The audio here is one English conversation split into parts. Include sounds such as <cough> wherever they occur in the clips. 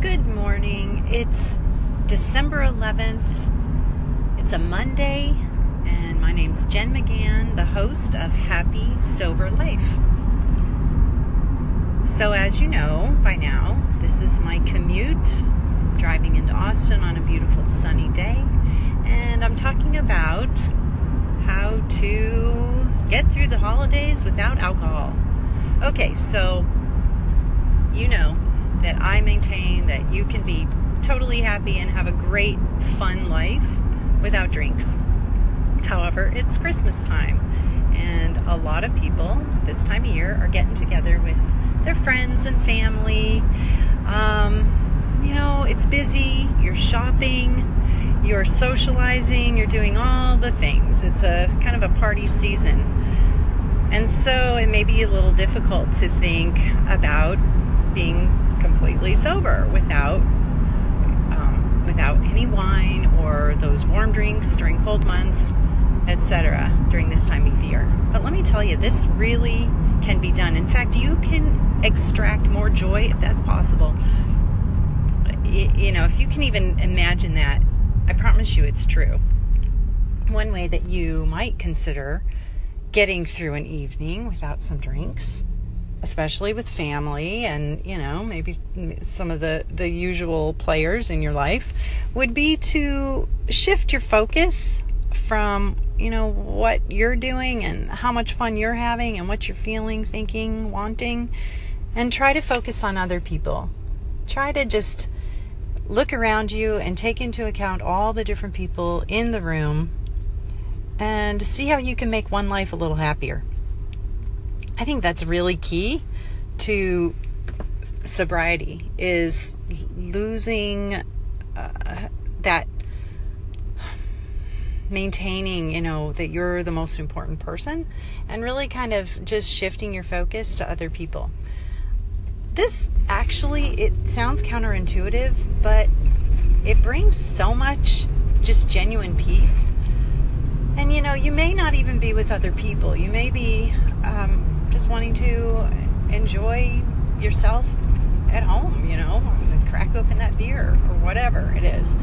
Good morning. It's December 11th. It's a Monday, and my name's Jen McGann, the host of Happy Sober Life. So, as you know by now, this is my commute driving into Austin on a beautiful sunny day, and I'm talking about how to get through the holidays without alcohol. Okay, so you know that I maintain that you can be totally happy and have a great, fun life without drinks. However, it's Christmas time, and a lot of people this time of year are getting together with their friends and family. Um, you know, it's busy, you're shopping, you're socializing, you're doing all the things. It's a kind of a party season. And so it may be a little difficult to think about being completely sober without um, without any wine or those warm drinks during cold months, etc. during this time of year. But let me tell you, this really can be done. In fact, you can extract more joy if that's possible. You, you know, if you can even imagine that, I promise you it's true. One way that you might consider getting through an evening without some drinks especially with family and you know maybe some of the the usual players in your life would be to shift your focus from you know what you're doing and how much fun you're having and what you're feeling thinking wanting and try to focus on other people. Try to just look around you and take into account all the different people in the room and see how you can make one life a little happier I think that's really key to sobriety is losing uh, that maintaining, you know, that you're the most important person and really kind of just shifting your focus to other people. This actually it sounds counterintuitive, but it brings so much just genuine peace. And you know, you may not even be with other people. You may be um, wanting to enjoy yourself at home, you know, crack open that beer or whatever it is.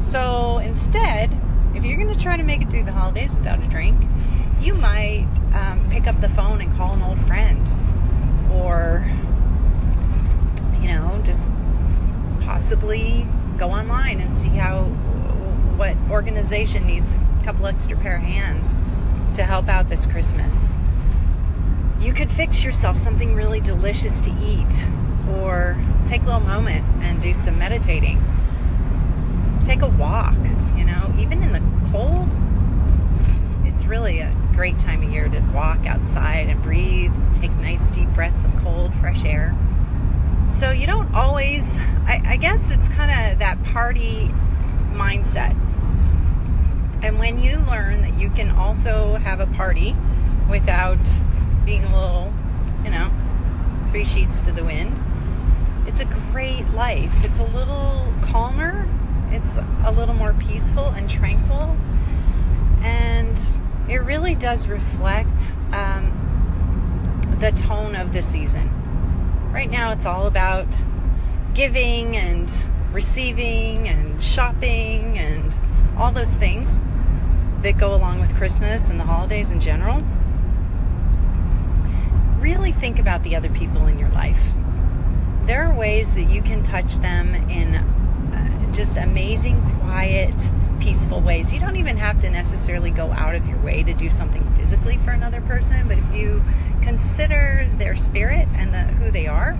So instead, if you're going to try to make it through the holidays without a drink, you might um, pick up the phone and call an old friend or, you know, just possibly go online and see how what organization needs a couple extra pair of hands to help out this Christmas you could fix yourself something really delicious to eat or take a little moment and do some meditating. Take a walk, you know, even in the cold. It's really a great time of year to walk outside and breathe, take nice deep breaths of cold, fresh air. So you don't always, I, I guess it's kind of that party mindset. And when you learn that you can also have a party without being a little, you know, three sheets to the wind. It's a great life. It's a little calmer, it's a little more peaceful and tranquil, and it really does reflect um, the tone of the season. Right now, it's all about giving and receiving and shopping and all those things that go along with Christmas and the holidays in general really think about the other people in your life. There are ways that you can touch them in uh, just amazing, quiet, peaceful ways. You don't even have to necessarily go out of your way to do something physically for another person, but if you consider their spirit and the, who they are,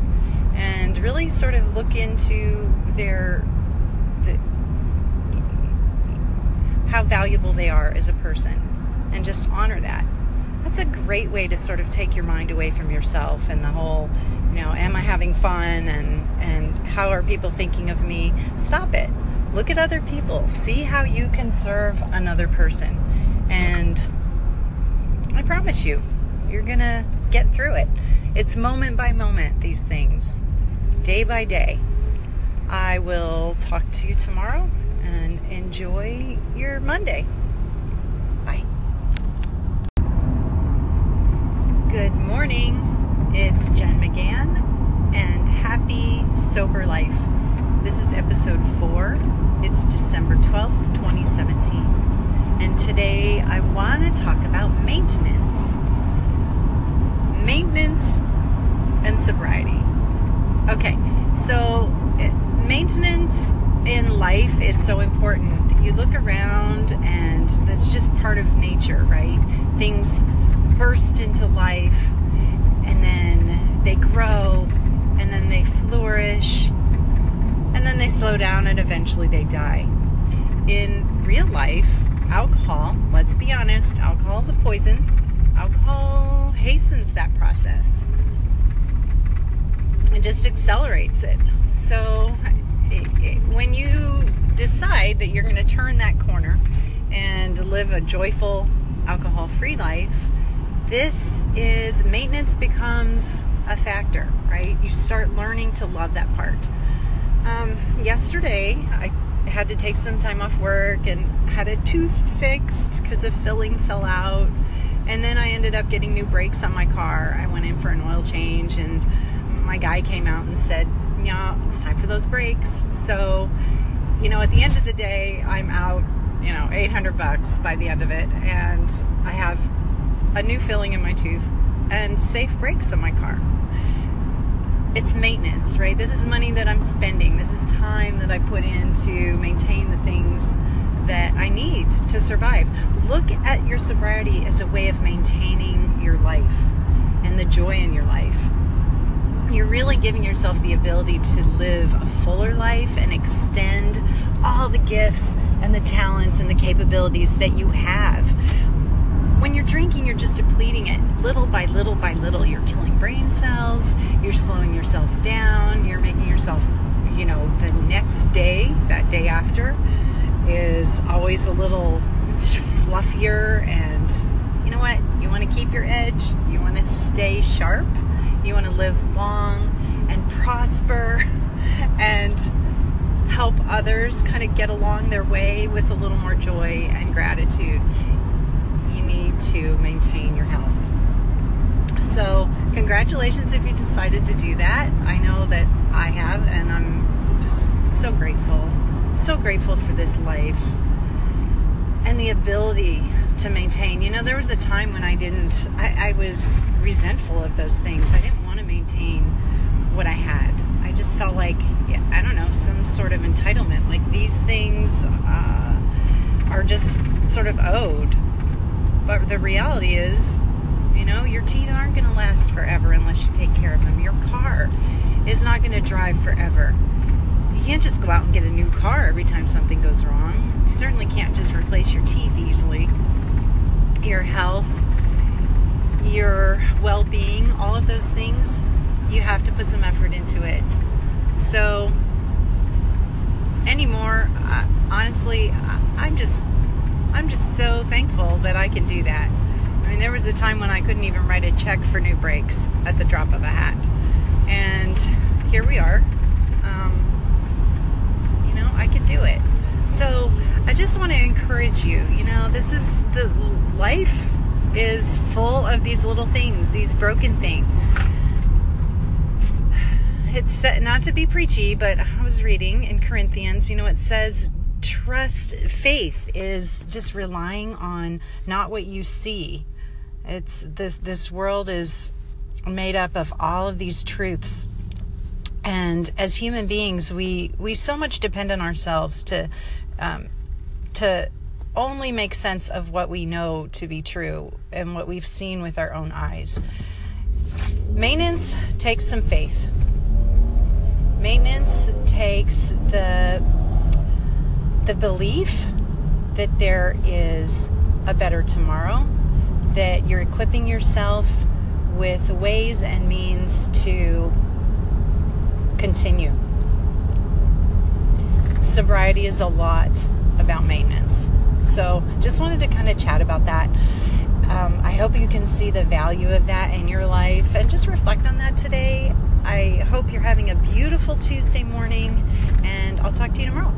and really sort of look into their the, how valuable they are as a person, and just honor that that's a great way to sort of take your mind away from yourself and the whole, you know, am I having fun and and how are people thinking of me? Stop it. Look at other people. See how you can serve another person. And I promise you, you're to get through it. It's moment by moment these things. Day by day. I will talk to you tomorrow and enjoy your Monday. Bye. Good morning. It's Jen McGann, and happy Sober Life. This is episode four. It's December 12th, 2017. And today I want to talk about maintenance. Maintenance and sobriety. Okay, so eh, maintenance in life is so important. You look around and that's just part of nature, right? Things burst into life and then they grow and then they flourish and then they slow down and eventually they die. In real life, alcohol, let's be honest, alcohol is a poison. Alcohol hastens that process. It just accelerates it. So it, it, when you decide that you're going to turn that corner and live a joyful alcohol free life, this is maintenance becomes a factor, right? You start learning to love that part. Um, yesterday, I had to take some time off work and had a tooth fixed because a filling fell out. And then I ended up getting new brakes on my car. I went in for an oil change, and my guy came out and said, Yeah, it's time for those brakes. So, you know, at the end of the day, I'm out, you know, 800 bucks by the end of it. And I have a new filling in my tooth and safe brakes on my car it's maintenance, right? This is money that I'm spending. This is time that I put in to maintain the things that I need to survive. Look at your sobriety as a way of maintaining your life and the joy in your life. You're really giving yourself the ability to live a fuller life and extend all the gifts and the talents and the capabilities that you have when you're drinking, you're just depleting it little by little by little. You're killing brain cells, you're slowing yourself down, you're making yourself, you know, the next day, that day after, is always a little fluffier. And you know what? You want to keep your edge, you want to stay sharp, you want to live long and prosper <laughs> and help others kind of get along their way with a little more joy and gratitude you need to maintain your health. So, congratulations if you decided to do that. I know that I have, and I'm just so grateful. So grateful for this life and the ability to maintain. You know, there was a time when I didn't, I, I was resentful of those things. I didn't want to maintain what I had. I just felt like, yeah, I don't know, some sort of entitlement. Like these things uh, are just sort of owed but the reality is, you know, your teeth aren't going to last forever unless you take care of them. Your car is not going to drive forever. You can't just go out and get a new car every time something goes wrong. You certainly can't just replace your teeth easily. Your health, your well being, all of those things, you have to put some effort into it. So, anymore, uh, honestly, I'm just I'm just so thankful that I can do that. I mean, there was a time when I couldn't even write a check for new brakes at the drop of a hat. And here we are. Um, you know, I can do it. So I just want to encourage you. You know, this is the life is full of these little things, these broken things. It's not to be preachy, but I was reading in Corinthians, you know, it says, trust faith is just relying on not what you see it's this this world is made up of all of these truths. And as human beings we we so much depend on ourselves to um, to only make sense of what we know to be true and what we've seen with our own eyes. Maintenance takes some faith. Maintenance takes the the belief that there is a better tomorrow, that you're equipping yourself with ways and means to continue. Sobriety is a lot about maintenance. So, just wanted to kind of chat about that. Um, I hope you can see the value of that in your life and just reflect on that today. I hope you're having a beautiful Tuesday morning, and I'll talk to you tomorrow.